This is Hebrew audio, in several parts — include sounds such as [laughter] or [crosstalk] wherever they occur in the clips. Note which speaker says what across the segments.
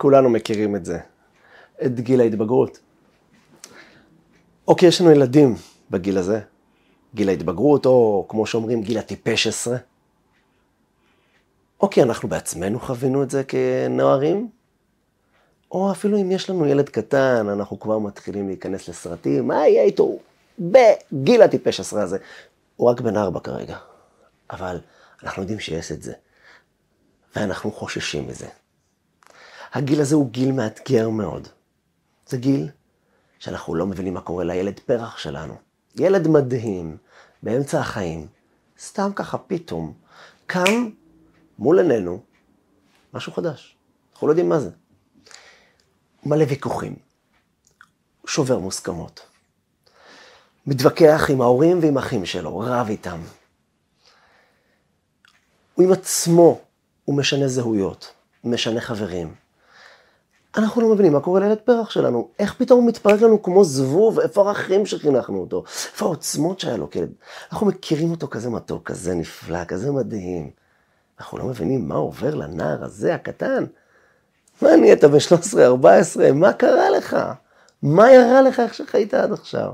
Speaker 1: כולנו מכירים את זה, את גיל ההתבגרות. אוקיי, יש לנו ילדים בגיל הזה, גיל ההתבגרות, או כמו שאומרים, גיל הטיפש עשרה. אוקיי, אנחנו בעצמנו חווינו את זה כנוערים, או אפילו אם יש לנו ילד קטן, אנחנו כבר מתחילים להיכנס לסרטים, מה יהיה איתו בגיל הטיפש עשרה הזה? הוא רק בן ארבע כרגע, אבל אנחנו יודעים שיש את זה, ואנחנו חוששים מזה. הגיל הזה הוא גיל מאתגר מאוד. זה גיל שאנחנו לא מבינים מה קורה לילד פרח שלנו. ילד מדהים, באמצע החיים, סתם ככה פתאום, קם מול עינינו משהו חדש. אנחנו לא יודעים מה זה. מלא ויכוחים, שובר מוסכמות. מתווכח עם ההורים ועם אחים שלו, רב איתם. הוא עם עצמו, הוא משנה זהויות, משנה חברים. אנחנו לא מבינים מה קורה לילד פרח שלנו. איך פתאום הוא מתפרק לנו כמו זבוב? איפה הערכים שחינכנו אותו? איפה העוצמות שהיה לו כילד? אנחנו מכירים אותו כזה מתוק, כזה נפלא, כזה מדהים. אנחנו לא מבינים מה עובר לנער הזה, הקטן. מה נהיית ב-13-14? מה קרה לך? מה ירה לך איך שחיית עד עכשיו?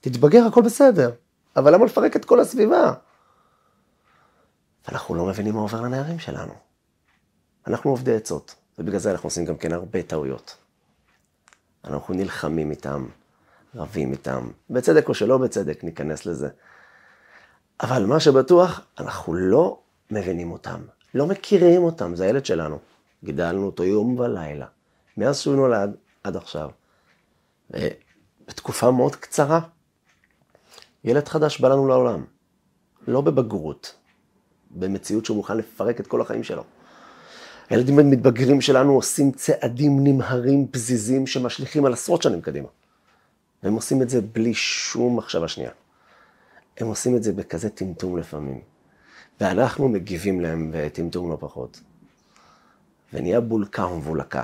Speaker 1: תתבגר, הכל בסדר. אבל למה לפרק את כל הסביבה? אנחנו לא מבינים מה עובר לנערים שלנו. אנחנו עובדי עצות. ובגלל זה אנחנו עושים גם כן הרבה טעויות. אנחנו נלחמים איתם, רבים איתם, בצדק או שלא בצדק, ניכנס לזה. אבל מה שבטוח, אנחנו לא מבינים אותם, לא מכירים אותם, זה הילד שלנו. גידלנו אותו יום ולילה, מאז שהוא נולד עד עכשיו. ובתקופה מאוד קצרה, ילד חדש בא לנו לעולם. לא בבגרות, במציאות שהוא מוכן לפרק את כל החיים שלו. הילדים המתבגרים שלנו עושים צעדים נמהרים, פזיזים, שמשליכים על עשרות שנים קדימה. והם עושים את זה בלי שום מחשבה שנייה. הם עושים את זה בכזה טמטום לפעמים. ואנחנו מגיבים להם בטמטום לא פחות. ונהיה בולקה ומבולקה.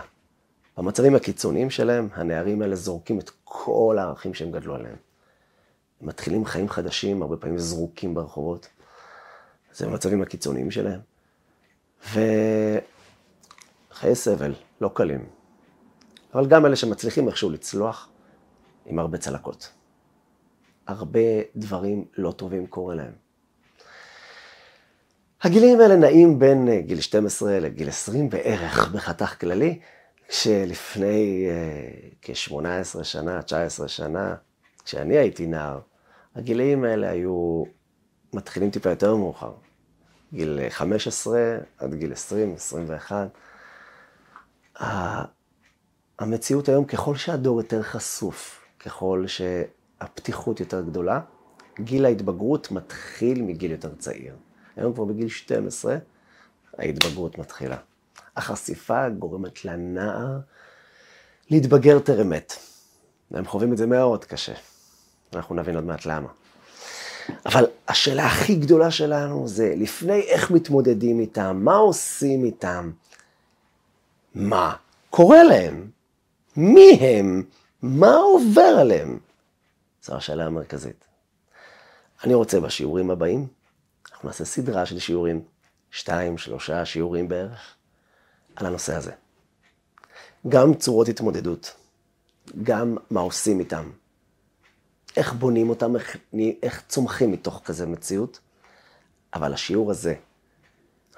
Speaker 1: במצבים הקיצוניים שלהם, הנערים האלה זורקים את כל הערכים שהם גדלו עליהם. הם מתחילים חיים חדשים, הרבה פעמים זרוקים ברחובות. זה במצבים הקיצוניים שלהם. ו... חיי סבל, לא קלים. אבל גם אלה שמצליחים איכשהו לצלוח, עם הרבה צלקות. הרבה דברים לא טובים קורה להם. הגילים האלה נעים בין אה, גיל 12 לגיל 20 בערך בחתך כללי, כשלפני uh, כ-18 שנה, 19 שנה, כשאני הייתי נער, הגילים האלה היו מתחילים טיפה יותר מאוחר. גיל 15 עד גיל 20, 21. המציאות היום, ככל שהדור יותר חשוף, ככל שהפתיחות יותר גדולה, גיל ההתבגרות מתחיל מגיל יותר צעיר. היום כבר בגיל 12, ההתבגרות מתחילה. החשיפה גורמת לנער להתבגר טרם מת. והם חווים את זה מאוד קשה. אנחנו נבין עוד מעט למה. אבל השאלה הכי גדולה שלנו זה לפני איך מתמודדים איתם, מה עושים איתם, מה קורה להם, מי הם, מה עובר עליהם. זו השאלה המרכזית. אני רוצה בשיעורים הבאים, אנחנו נעשה סדרה של שיעורים, שתיים, שלושה שיעורים בערך, על הנושא הזה. גם צורות התמודדות, גם מה עושים איתם, איך בונים אותם, איך, איך צומחים מתוך כזה מציאות, אבל השיעור הזה,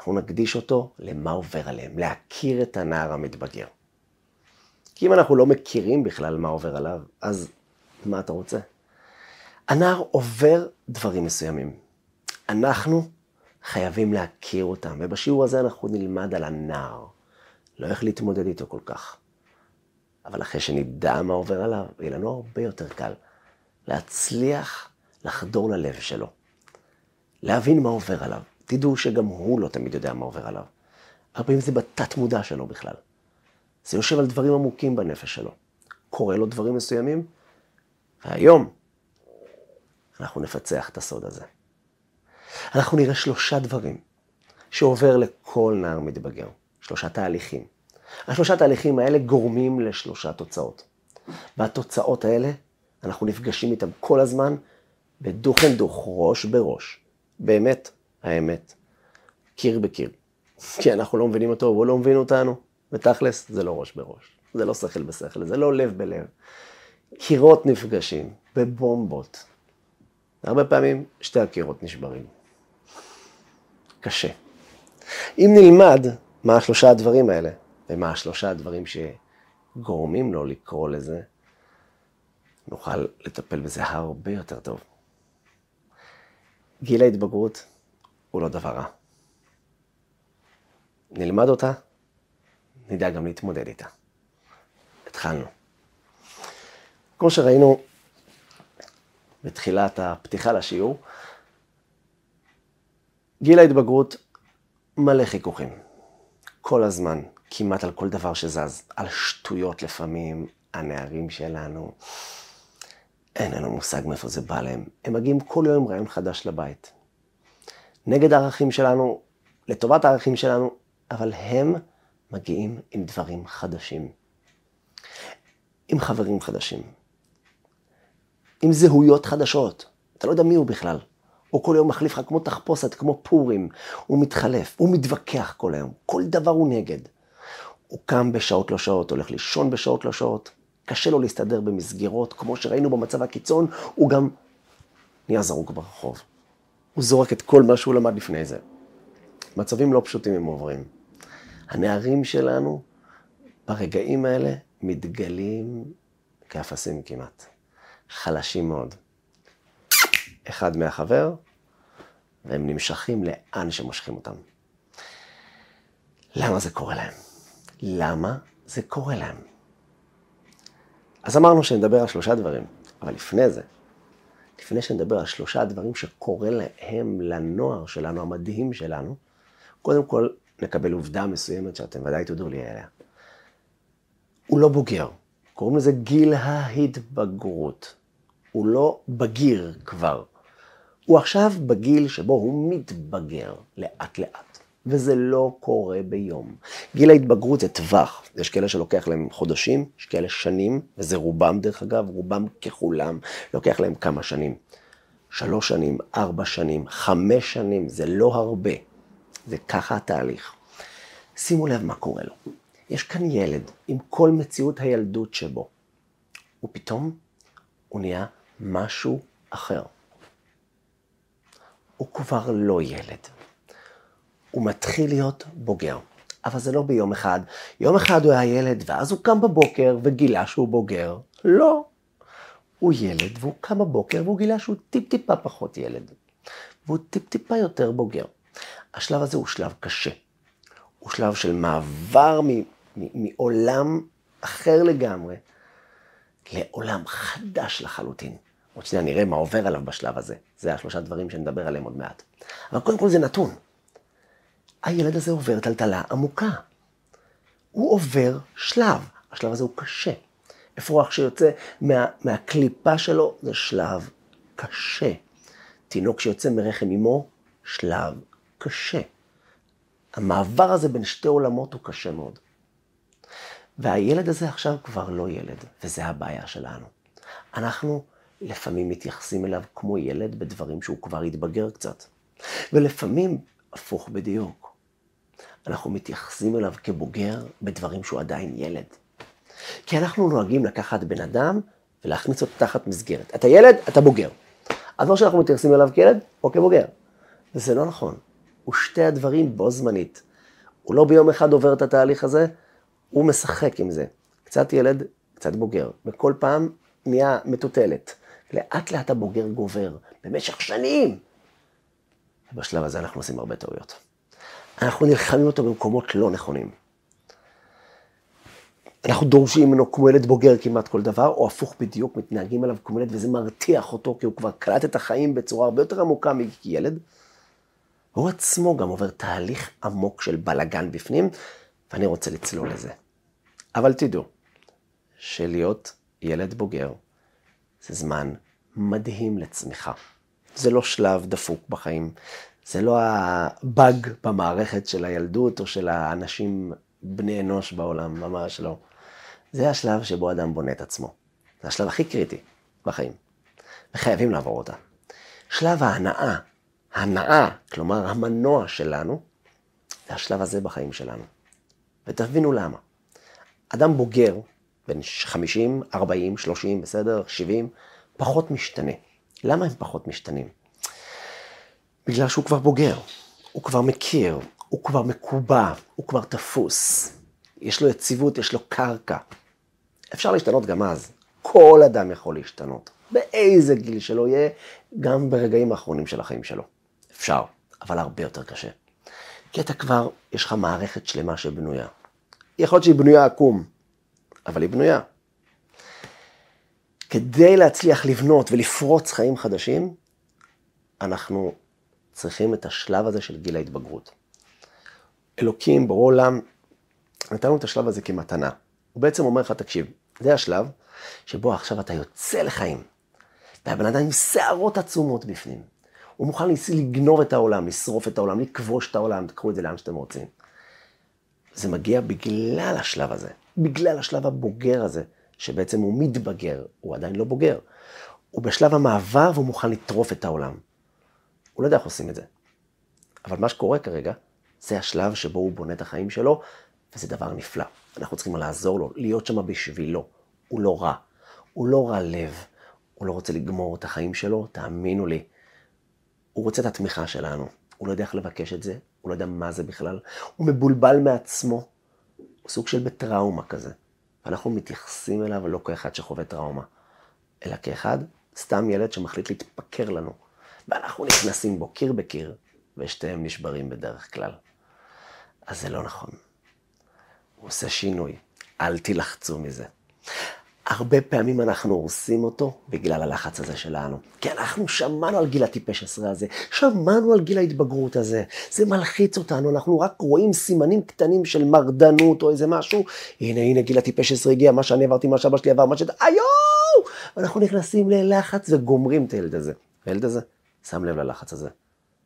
Speaker 1: אנחנו נקדיש אותו למה עובר עליהם, להכיר את הנער המתבגר. כי אם אנחנו לא מכירים בכלל מה עובר עליו, אז מה אתה רוצה? הנער עובר דברים מסוימים. אנחנו חייבים להכיר אותם, ובשיעור הזה אנחנו נלמד על הנער, לא איך להתמודד איתו כל כך. אבל אחרי שנדע מה עובר עליו, יהיה לנו הרבה יותר קל להצליח לחדור ללב שלו, להבין מה עובר עליו. תדעו שגם הוא לא תמיד יודע מה עובר עליו. הרבה פעמים זה בתת מודע שלו בכלל. זה יושב על דברים עמוקים בנפש שלו. קורה לו דברים מסוימים, והיום אנחנו נפצח את הסוד הזה. אנחנו נראה שלושה דברים שעובר לכל נער מתבגר, שלושה תהליכים. השלושה תהליכים האלה גורמים לשלושה תוצאות. והתוצאות האלה, אנחנו נפגשים איתם כל הזמן בדוך אין דוך, ראש בראש. באמת, האמת, קיר בקיר. כי אנחנו לא מבינים אותו, והוא לא מבין אותנו. ותכלס, זה לא ראש בראש. זה לא שכל בשכל, זה לא לב בלב. קירות נפגשים בבומבות. הרבה פעמים שתי הקירות נשברים. קשה. אם נלמד מה השלושה הדברים האלה, ומה השלושה הדברים שגורמים לו לקרוא לזה, נוכל לטפל בזה הרבה יותר טוב. גיל ההתבגרות הוא לא דבר רע. נלמד אותה, נדע גם להתמודד איתה. התחלנו. כמו שראינו בתחילת הפתיחה לשיעור, גיל ההתבגרות מלא חיכוכים. כל הזמן, כמעט על כל דבר שזז. על שטויות לפעמים, הנערים שלנו, אין לנו מושג מאיפה זה בא להם. הם מגיעים כל יום עם רעיון חדש לבית. נגד הערכים שלנו, לטובת הערכים שלנו, אבל הם מגיעים עם דברים חדשים. עם חברים חדשים. עם זהויות חדשות. אתה לא יודע מי הוא בכלל. הוא כל יום מחליף לך כמו תחפושת, כמו פורים. הוא מתחלף, הוא מתווכח כל היום. כל דבר הוא נגד. הוא קם בשעות לא שעות, הולך לישון בשעות לא שעות. קשה לו להסתדר במסגרות, כמו שראינו במצב הקיצון, הוא גם נהיה זרוק ברחוב. הוא זורק את כל מה שהוא למד לפני זה. מצבים לא פשוטים הם עוברים. הנערים שלנו, ברגעים האלה, מתגלים כאפסים כמעט. חלשים מאוד. אחד מהחבר, והם נמשכים לאן שמושכים אותם. למה זה קורה להם? למה זה קורה להם? אז אמרנו שנדבר על שלושה דברים, אבל לפני זה, לפני שנדבר על שלושה דברים שקורה להם, לנוער שלנו, המדהים שלנו, קודם כל נקבל עובדה מסוימת שאתם ודאי תודו לי עליה. הוא לא בוגר, קוראים לזה גיל ההתבגרות. הוא לא בגיר כבר. הוא עכשיו בגיל שבו הוא מתבגר לאט לאט, וזה לא קורה ביום. גיל ההתבגרות זה טווח, יש כאלה שלוקח להם חודשים, יש כאלה שנים, וזה רובם דרך אגב, רובם ככולם, לוקח להם כמה שנים. שלוש שנים, ארבע שנים, חמש שנים, זה לא הרבה. זה ככה התהליך. שימו לב מה קורה לו. יש כאן ילד עם כל מציאות הילדות שבו, ופתאום הוא נהיה משהו אחר. הוא כבר לא ילד. הוא מתחיל להיות בוגר. אבל זה לא ביום אחד. יום אחד הוא היה ילד, ואז הוא קם בבוקר וגילה שהוא בוגר. לא. הוא ילד, והוא קם בבוקר והוא גילה שהוא טיפ-טיפה פחות ילד. והוא טיפ-טיפה יותר בוגר. השלב הזה הוא שלב קשה. הוא שלב של מעבר מעולם אחר לגמרי לעולם חדש לחלוטין. עוד שנייה נראה מה עובר עליו בשלב הזה. זה השלושה דברים שנדבר עליהם עוד מעט. אבל קודם כל זה נתון. הילד הזה עובר טלטלה עמוקה. הוא עובר שלב. השלב הזה הוא קשה. אפרוח שיוצא מה, מהקליפה שלו זה שלב קשה. תינוק שיוצא מרחם אמו, שלב קשה. המעבר הזה בין שתי עולמות הוא קשה מאוד. והילד הזה עכשיו כבר לא ילד, וזה הבעיה שלנו. אנחנו לפעמים מתייחסים אליו כמו ילד בדברים שהוא כבר התבגר קצת. ולפעמים הפוך בדיוק. אנחנו מתייחסים אליו כבוגר בדברים שהוא עדיין ילד. כי אנחנו נוהגים לקחת בן אדם ולהכניס אותו תחת מסגרת. אתה ילד, אתה בוגר. אז או שאנחנו מתייחסים אליו כילד או כבוגר. וזה לא נכון. הוא שתי הדברים בו זמנית. הוא לא ביום אחד עובר את התהליך הזה, הוא משחק עם זה. קצת ילד, קצת בוגר. וכל פעם נהיה מטוטלת. לאט לאט הבוגר גובר, במשך שנים. ובשלב הזה אנחנו עושים הרבה טעויות. אנחנו נלחמים אותו במקומות לא נכונים. אנחנו דורשים ממנו כמו ילד בוגר כמעט כל דבר, או הפוך בדיוק, מתנהגים עליו כמו ילד, וזה מרתיח אותו, כי הוא כבר קלט את החיים בצורה הרבה יותר עמוקה מילד. הוא עצמו גם עובר תהליך עמוק של בלגן בפנים, ואני רוצה לצלול לזה. אבל תדעו, שלהיות ילד בוגר זה זמן מדהים לצמיחה. זה לא שלב דפוק בחיים, זה לא הבאג במערכת של הילדות או של האנשים בני אנוש בעולם, ממש לא. זה השלב שבו אדם בונה את עצמו. זה השלב הכי קריטי בחיים, וחייבים לעבור אותה. שלב ההנאה, הנאה, כלומר המנוע שלנו, זה השלב הזה בחיים שלנו. ותבינו למה. אדם בוגר, בן 50, 40, 30, בסדר, 70, פחות משתנה. למה הם פחות משתנים? בגלל שהוא כבר בוגר, הוא כבר מכיר, הוא כבר מקובע, הוא כבר תפוס. יש לו יציבות, יש לו קרקע. אפשר להשתנות גם אז. כל אדם יכול להשתנות. באיזה גיל שלו יהיה, גם ברגעים האחרונים של החיים שלו. אפשר, אבל הרבה יותר קשה. כי אתה כבר, יש לך מערכת שלמה שבנויה. יכול להיות שהיא בנויה עקום, אבל היא בנויה. כדי להצליח לבנות ולפרוץ חיים חדשים, אנחנו צריכים את השלב הזה של גיל ההתבגרות. אלוקים, ברור עולם, נתנו את השלב הזה כמתנה. הוא בעצם אומר לך, תקשיב, זה השלב שבו עכשיו אתה יוצא לחיים. והבן אדם עם שערות עצומות בפנים. הוא מוכן לגנוב את העולם, לשרוף את העולם, לכבוש את העולם, תקחו את זה לאן שאתם רוצים. זה מגיע בגלל השלב הזה, בגלל השלב הבוגר הזה, שבעצם הוא מתבגר, הוא עדיין לא בוגר. הוא בשלב המעבר והוא מוכן לטרוף את העולם. הוא לא יודע איך עושים את זה. אבל מה שקורה כרגע, זה השלב שבו הוא בונה את החיים שלו, וזה דבר נפלא. אנחנו צריכים לעזור לו, להיות שם בשבילו. הוא לא רע. הוא לא רע לב. הוא לא רוצה לגמור את החיים שלו, תאמינו לי. הוא רוצה את התמיכה שלנו. הוא לא יודע איך לבקש את זה, הוא לא יודע מה זה בכלל. הוא מבולבל מעצמו. הוא סוג של בטראומה כזה. ואנחנו מתייחסים אליו לא כאחד שחווה טראומה, אלא כאחד, סתם ילד שמחליט להתפקר לנו. ואנחנו נכנסים בו קיר בקיר, ושתיהם נשברים בדרך כלל. אז זה לא נכון. הוא עושה שינוי, אל תילחצו מזה. הרבה פעמים אנחנו הורסים אותו בגלל הלחץ הזה שלנו. כי אנחנו שמענו על גיל הטיפש עשרה הזה, שמענו על גיל ההתבגרות הזה, זה מלחיץ אותנו, אנחנו רק רואים סימנים קטנים של מרדנות או איזה משהו, הנה הנה גיל הטיפש עשרה הגיע, מה שאני עברתי, מה שאבא שלי עבר, מה ש... איואו! אנחנו נכנסים ללחץ וגומרים את הילד הזה. הילד הזה שם לב ללחץ הזה.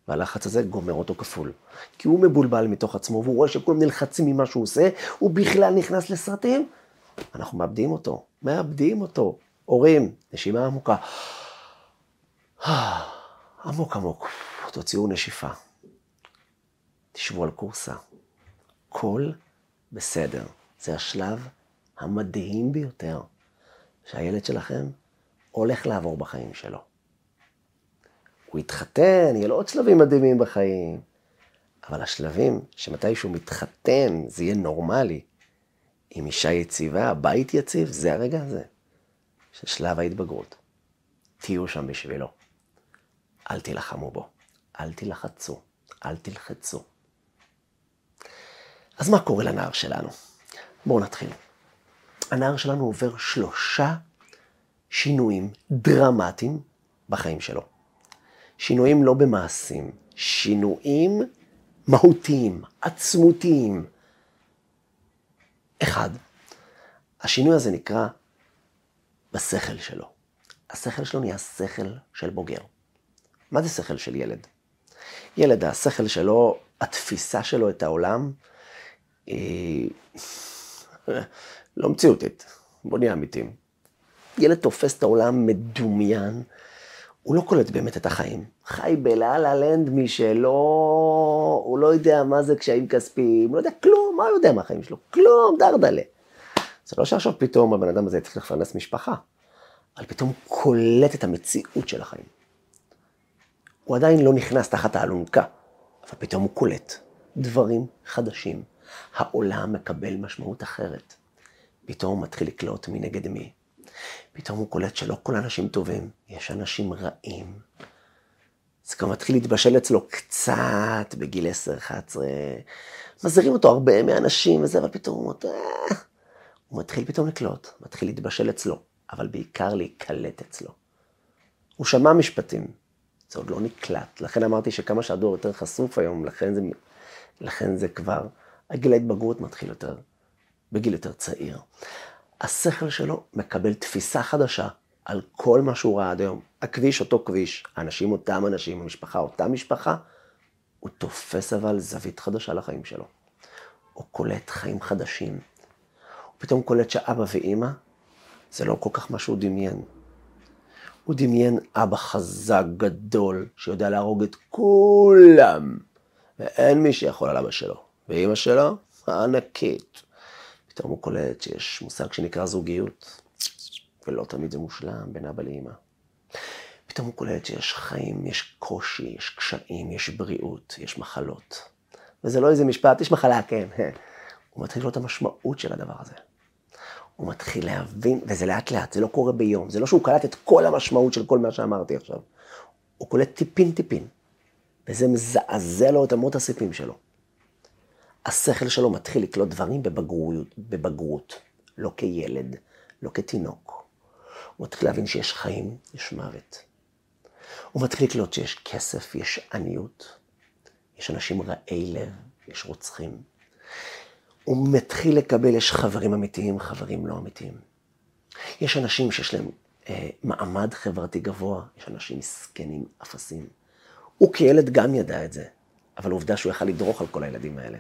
Speaker 1: והלחץ הזה גומר אותו כפול. כי הוא מבולבל מתוך עצמו, והוא רואה שכולם נלחצים ממה שהוא עושה, הוא בכלל נכנס לסרטים, אנחנו מאבדים אותו, מאבדים אותו. הורים, נשימה עמוקה. עמוק עמוק, תוציאו נשיפה. תשבו על קורסה. הכל בסדר. זה השלב המדהים ביותר שהילד שלכם הולך לעבור בחיים שלו. הוא יתחתן, יהיה לו עוד שלבים מדהימים בחיים. אבל השלבים שמתי שהוא מתחתן, זה יהיה נורמלי, עם אישה יציבה, הבית יציב, זה הרגע הזה, של שלב ההתבגרות. תהיו שם בשבילו. אל תילחמו בו, אל תילחצו, אל תלחצו. אז מה קורה לנער שלנו? בואו נתחיל. הנער שלנו עובר שלושה שינויים דרמטיים בחיים שלו. שינויים לא במעשים, שינויים מהותיים, עצמותיים, אחד, השינוי הזה נקרא בשכל שלו. השכל שלו נהיה שכל של בוגר. מה זה שכל של ילד? ילד, השכל שלו, התפיסה שלו את העולם, היא לא מציאותית. בוא נהיה אמיתיים. ילד תופס את העולם מדומיין, הוא לא קולט באמת את החיים. חי בלה-לה לנד משלו, הוא לא יודע מה זה קשיים כספיים, הוא לא יודע כלום, מה הוא יודע מהחיים שלו? כלום, דרדלה. זה לא שעכשיו פתאום הבן אדם הזה יתחיל לפרנס משפחה, אבל פתאום הוא קולט את המציאות של החיים. הוא עדיין לא נכנס תחת האלונקה, אבל פתאום הוא קולט דברים חדשים. העולם מקבל משמעות אחרת. פתאום הוא מתחיל לקלוט מי נגד מי. פתאום הוא קולט שלא כל האנשים טובים, יש אנשים רעים. זה כבר מתחיל להתבשל אצלו קצת בגיל 10-11. מזהירים אותו הרבה מהאנשים וזה, אבל פתאום הוא, אה, הוא מתחיל פתאום לקלוט, מתחיל להתבשל אצלו, אבל בעיקר להיקלט אצלו. הוא שמע משפטים, זה עוד לא נקלט. לכן אמרתי שכמה שהדור יותר חשוף היום, לכן זה, לכן זה כבר, הגיל ההתבגרות מתחיל יותר, בגיל יותר צעיר. השכל שלו מקבל תפיסה חדשה על כל מה שהוא ראה עד היום. הכביש אותו כביש, האנשים אותם אנשים, המשפחה אותה משפחה, הוא תופס אבל זווית חדשה לחיים שלו. הוא קולט חיים חדשים. הוא פתאום קולט שאבא ואימא, זה לא כל כך מה שהוא דמיין. הוא דמיין אבא חזק, גדול, שיודע להרוג את כולם, ואין מי שיכול על אבא שלו. ואימא שלו, הענקית. פתאום הוא קולט שיש מושג שנקרא זוגיות, ולא תמיד זה מושלם בין אבא לאמא. פתאום הוא קולט שיש חיים, יש קושי, יש קשיים, יש בריאות, יש מחלות. וזה לא איזה משפט, יש מחלה, כן. [laughs] הוא מתחיל לראות את המשמעות של הדבר הזה. הוא מתחיל להבין, וזה לאט לאט, זה לא קורה ביום, זה לא שהוא קלט את כל המשמעות של כל מה שאמרתי עכשיו. הוא קולט טיפין טיפין, וזה מזעזע לו את אמות הסיפים שלו. השכל שלו מתחיל לקלוט דברים בבגרות, בבגרות, לא כילד, לא כתינוק. הוא מתחיל להבין שיש חיים, יש מוות. הוא מתחיל לקלוט שיש כסף, יש עניות, יש אנשים רעי לב, יש רוצחים. הוא מתחיל לקבל, יש חברים אמיתיים, חברים לא אמיתיים. יש אנשים שיש להם אה, מעמד חברתי גבוה, יש אנשים מסכנים, אפסים. הוא כילד גם ידע את זה, אבל עובדה שהוא יכל לדרוך על כל הילדים האלה.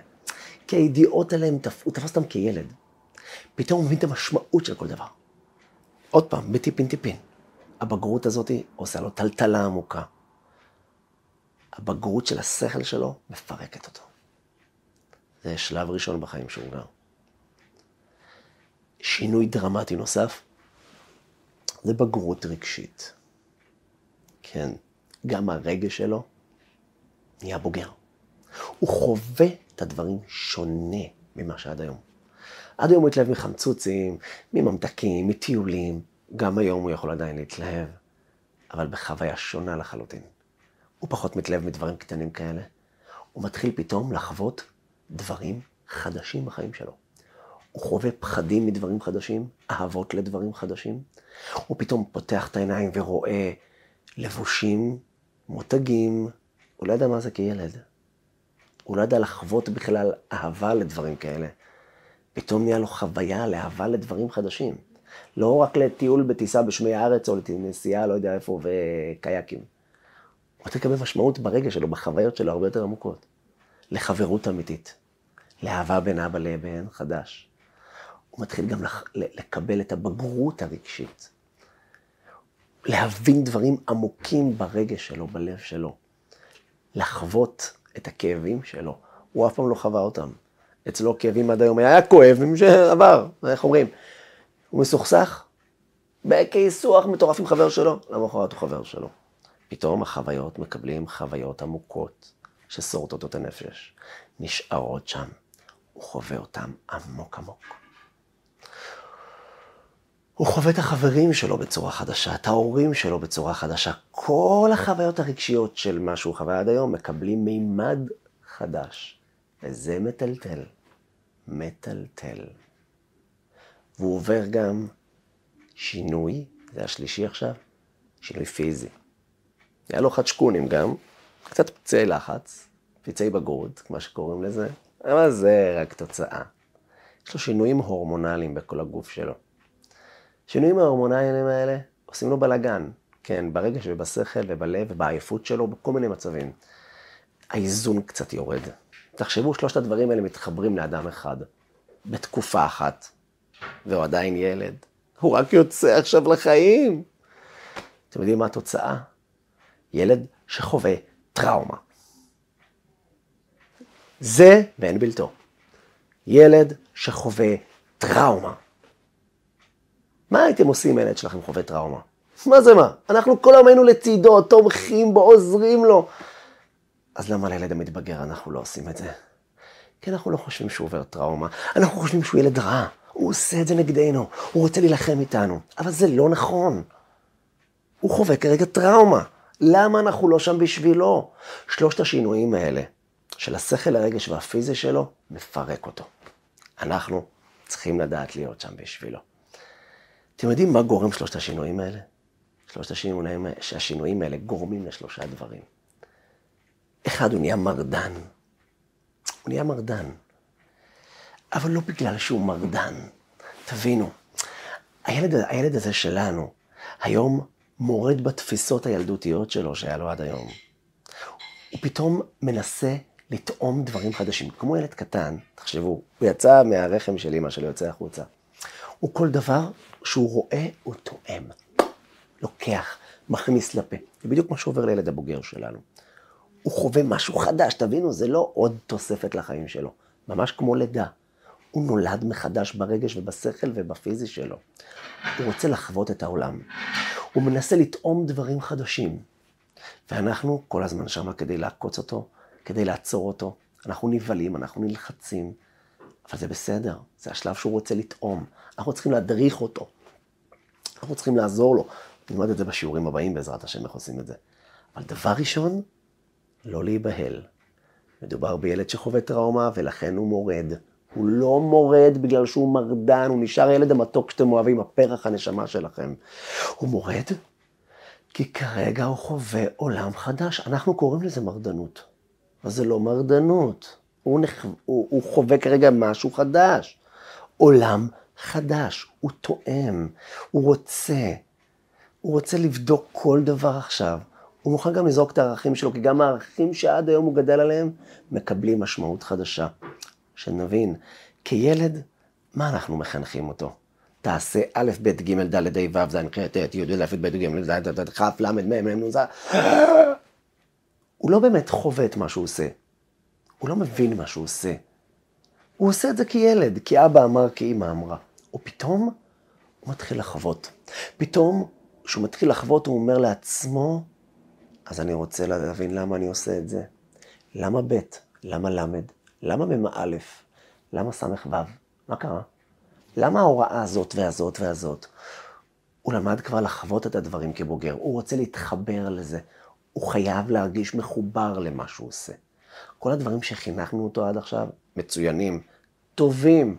Speaker 1: כי הידיעות עליהם, הוא תפס אותם כילד. פתאום הוא מבין את המשמעות של כל דבר. עוד פעם, בטיפין טיפין. הבגרות הזאת עושה לו טלטלה עמוקה. הבגרות של השכל שלו מפרקת אותו. זה שלב ראשון בחיים שהוא גר. שינוי דרמטי נוסף, זה בגרות רגשית. כן, גם הרגש שלו נהיה בוגר. הוא חווה את הדברים שונה ממה שעד היום. עד היום הוא התלהב מחמצוצים, מממתקים, מטיולים. גם היום הוא יכול עדיין להתלהב, אבל בחוויה שונה לחלוטין. הוא פחות מתלהב מדברים קטנים כאלה. הוא מתחיל פתאום לחוות דברים חדשים בחיים שלו. הוא חווה פחדים מדברים חדשים, אהבות לדברים חדשים. הוא פתאום פותח את העיניים ורואה לבושים, מותגים. הוא לא ידע מה זה כילד. הוא לא ידע לחוות בכלל אהבה לדברים כאלה. פתאום נהיה לו חוויה לאהבה לדברים חדשים. לא רק לטיול בטיסה בשמי הארץ או לנסיעה לא יודע איפה וקייקים. הוא לקבל משמעות ברגע שלו, בחוויות שלו הרבה יותר עמוקות. לחברות אמיתית, לאהבה בין אבא לבן חדש. הוא מתחיל גם לקבל את הבגרות הרגשית. להבין דברים עמוקים ברגש שלו, בלב שלו. לחוות את הכאבים שלו. הוא אף פעם לא חווה אותם. אצלו כאבים עד היום היה כואב, עבר, איך אומרים? הוא מסוכסך, בכיסוח מטורף עם חבר שלו, למחרת הוא חבר שלו. פתאום החוויות מקבלים חוויות עמוקות ששורטות את הנפש, נשארות שם, הוא חווה אותן עמוק עמוק. הוא חווה את החברים שלו בצורה חדשה, את ההורים שלו בצורה חדשה. כל החוויות הרגשיות של מה שהוא חווה עד היום מקבלים מימד חדש. וזה מטלטל. מטלטל. והוא עובר גם שינוי, זה השלישי עכשיו, שינוי פיזי. היה לו חדשקונים גם, קצת פצעי לחץ, פצעי בגרות, כמו שקוראים לזה, אבל זה רק תוצאה. יש לו שינויים הורמונליים בכל הגוף שלו. השינויים ההורמונליים האלה עושים לו בלאגן, כן, ברגש ובשכל ובלב ובעייפות שלו, בכל מיני מצבים. האיזון קצת יורד. תחשבו, שלושת הדברים האלה מתחברים לאדם אחד, בתקופה אחת, והוא עדיין ילד. הוא רק יוצא עכשיו לחיים. אתם יודעים מה התוצאה? ילד שחווה טראומה. זה ואין בלתו. ילד שחווה טראומה. מה הייתם עושים אם הילד שלכם חווה טראומה? מה זה מה? אנחנו כל היום היינו לצידו, תומכים בו, עוזרים לו. אז למה לילד המתבגר אנחנו לא עושים את זה? כי אנחנו לא חושבים שהוא עובר טראומה, אנחנו חושבים שהוא ילד רע, הוא עושה את זה נגדנו, הוא רוצה להילחם איתנו, אבל זה לא נכון. הוא חווה כרגע טראומה. למה אנחנו לא שם בשבילו? שלושת השינויים האלה, של השכל, הרגש והפיזי שלו, מפרק אותו. אנחנו צריכים לדעת להיות שם בשבילו. אתם יודעים מה גורם שלושת השינויים האלה? שלושת השינויים, השינויים האלה גורמים לשלושה דברים. אחד, הוא נהיה מרדן. הוא נהיה מרדן. אבל לא בגלל שהוא מרדן. תבינו, הילד, הילד הזה שלנו, היום מורד בתפיסות הילדותיות שלו שהיה לו עד היום. הוא פתאום מנסה לטעום דברים חדשים. כמו ילד קטן, תחשבו, הוא יצא מהרחם של אמא שלו, יוצא החוצה. הוא כל דבר שהוא רואה, הוא טועם. לוקח, מכניס לפה. זה בדיוק מה שעובר לילד הבוגר שלנו. הוא חווה משהו חדש, תבינו, זה לא עוד תוספת לחיים שלו. ממש כמו לידה. הוא נולד מחדש ברגש ובשכל ובפיזי שלו. הוא רוצה לחוות את העולם. הוא מנסה לטעום דברים חדשים. ואנחנו כל הזמן שמה כדי לעקוץ אותו, כדי לעצור אותו. אנחנו נבהלים, אנחנו נלחצים, אבל זה בסדר, זה השלב שהוא רוצה לטעום. אנחנו צריכים להדריך אותו. אנחנו צריכים לעזור לו. נלמד את זה בשיעורים הבאים בעזרת השם, איך עושים את זה. אבל דבר ראשון, לא להיבהל. מדובר בילד שחווה טראומה, ולכן הוא מורד. הוא לא מורד בגלל שהוא מרדן, הוא נשאר ילד המתוק שאתם אוהבים, הפרח הנשמה שלכם. הוא מורד כי כרגע הוא חווה עולם חדש. אנחנו קוראים לזה מרדנות. אבל זה לא מרדנות. הוא, נח... הוא, הוא חווה כרגע משהו חדש. עולם חדש, הוא תואם, הוא רוצה. הוא רוצה לבדוק כל דבר עכשיו. הוא מוכן גם לזרוק את הערכים שלו, כי גם הערכים שעד היום הוא גדל עליהם, מקבלים משמעות חדשה. שנבין, כילד, מה אנחנו מחנכים אותו? תעשה א', ב', ג', ד', ה', ו', ז', ח', ט', י', י', ב', ג', ז', כ', ל', מ', מ', ז'. הוא לא באמת חווה את מה שהוא עושה. הוא לא מבין מה שהוא עושה. הוא עושה את זה כילד, כי אבא אמר, כי אמא אמרה. ופתאום הוא מתחיל לחוות. פתאום, כשהוא מתחיל לחוות, הוא אומר לעצמו, אז אני רוצה להבין למה אני עושה את זה. למה ב'? למה ל'? למה מ"א? למה ס"ו? מה קרה? למה ההוראה הזאת והזאת והזאת? הוא למד כבר לחוות את הדברים כבוגר, הוא רוצה להתחבר לזה, הוא חייב להרגיש מחובר למה שהוא עושה. כל הדברים שחינכנו אותו עד עכשיו, מצוינים, טובים,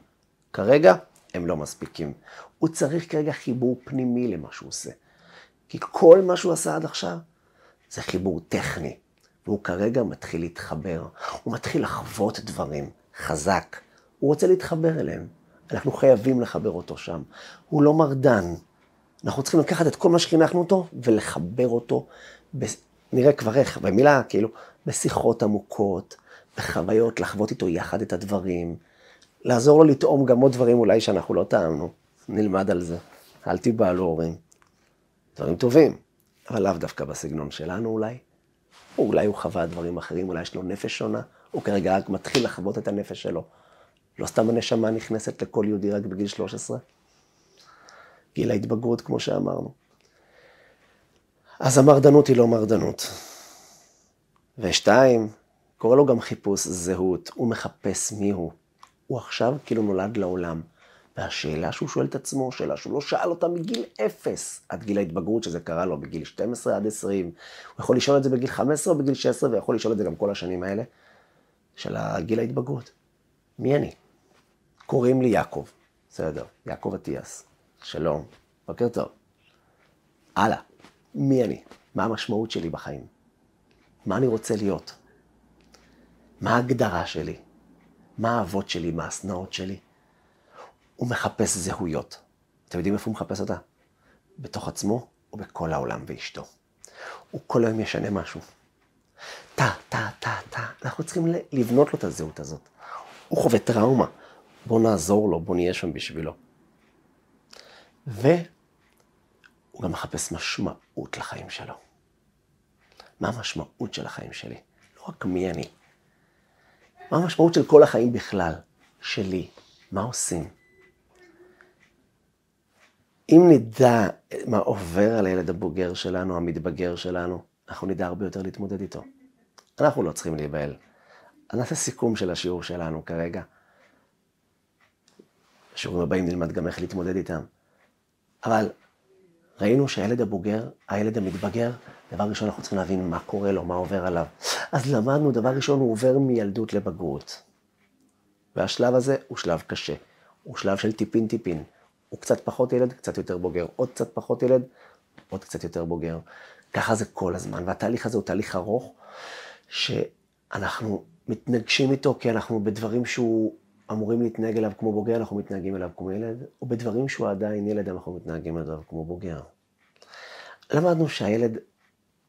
Speaker 1: כרגע הם לא מספיקים. הוא צריך כרגע חיבור פנימי למה שהוא עושה. כי כל מה שהוא עשה עד עכשיו זה חיבור טכני. והוא כרגע מתחיל להתחבר, הוא מתחיל לחוות דברים חזק, הוא רוצה להתחבר אליהם. אנחנו חייבים לחבר אותו שם. הוא לא מרדן. אנחנו צריכים לקחת את כל מה שחינכנו אותו ולחבר אותו, ב... נראה כבר איך, במילה, כאילו, בשיחות עמוקות, בחוויות, לחוות איתו יחד את הדברים, לעזור לו לטעום גם עוד דברים אולי שאנחנו לא טעמנו. נלמד על זה. אל תיבהלו הורים. דברים טובים, אבל לאו דווקא בסגנון שלנו אולי. או אולי הוא חווה דברים אחרים, אולי יש לו נפש שונה, הוא כרגע רק מתחיל לחוות את הנפש שלו. לא סתם הנשמה נכנסת לכל יהודי רק בגיל 13. גיל ההתבגרות, כמו שאמרנו. אז המרדנות היא לא מרדנות. ושתיים, קורא לו גם חיפוש זהות, הוא מחפש מי הוא. הוא עכשיו כאילו נולד לעולם. והשאלה שהוא שואל את עצמו, שאלה שהוא לא שאל אותה מגיל אפס עד גיל ההתבגרות, שזה קרה לו בגיל 12 עד 20. הוא יכול לשאול את זה בגיל 15 או בגיל 16, ויכול לשאול את זה גם כל השנים האלה, של גיל ההתבגרות. מי אני? קוראים לי יעקב, בסדר, יעקב אטיאס, שלום, בוקר טוב. הלאה, מי אני? מה המשמעות שלי בחיים? מה אני רוצה להיות? מה ההגדרה שלי? מה האבות שלי? מה השנאות שלי? הוא מחפש זהויות. אתם יודעים איפה הוא מחפש אותה? בתוך עצמו ובכל העולם ואשתו. הוא כל היום ישנה משהו. טה, טה, טה, טה. אנחנו צריכים לבנות לו את הזהות הזאת. הוא חווה טראומה. בואו נעזור לו, בואו נהיה שם בשבילו. והוא גם מחפש משמעות לחיים שלו. מה המשמעות של החיים שלי? לא רק מי אני. מה המשמעות של כל החיים בכלל? שלי. מה עושים? אם נדע מה עובר על הילד הבוגר שלנו, המתבגר שלנו, אנחנו נדע הרבה יותר להתמודד איתו. אנחנו לא צריכים להיבהל. אז נעשה סיכום של השיעור שלנו כרגע. בשיעורים הבאים נלמד גם איך להתמודד איתם. אבל ראינו שהילד הבוגר, הילד המתבגר, דבר ראשון אנחנו צריכים להבין מה קורה לו, מה עובר עליו. אז למדנו, דבר ראשון, הוא עובר מילדות לבגרות. והשלב הזה הוא שלב קשה. הוא שלב של טיפין-טיפין. הוא קצת פחות ילד, קצת יותר בוגר. עוד קצת פחות ילד, עוד קצת יותר בוגר. ככה זה כל הזמן. והתהליך הזה הוא תהליך ארוך, שאנחנו מתנגשים איתו כי אנחנו בדברים שהוא אמורים להתנהג אליו כמו בוגר, אנחנו מתנהגים אליו כמו ילד, או בדברים שהוא עדיין ילד, אנחנו מתנהגים אליו כמו בוגר. למדנו שהילד,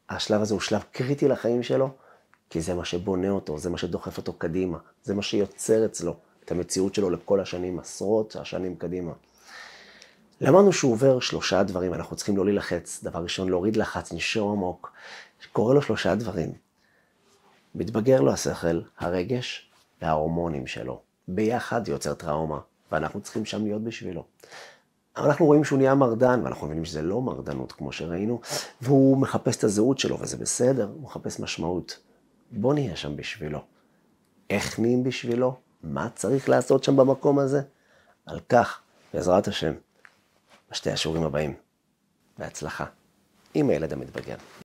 Speaker 1: השלב הזה הוא שלב קריטי לחיים שלו, כי זה מה שבונה אותו, זה מה שדוחף אותו קדימה, זה מה שיוצר אצלו את המציאות שלו לכל השנים, עשרות השנים קדימה. למדנו שהוא עובר שלושה דברים, אנחנו צריכים לא להילחץ. דבר ראשון, להוריד לחץ, נשאר עמוק. קורה לו שלושה דברים. מתבגר לו השכל, הרגש וההורמונים שלו. ביחד יוצר טראומה, ואנחנו צריכים שם להיות בשבילו. אנחנו רואים שהוא נהיה מרדן, ואנחנו מבינים שזה לא מרדנות כמו שראינו, והוא מחפש את הזהות שלו, וזה בסדר, הוא מחפש משמעות. בוא נהיה שם בשבילו. איך נהיים בשבילו? מה צריך לעשות שם במקום הזה? על כך, בעזרת השם, בשתי השיעורים הבאים. בהצלחה. עם הילד המתבגר.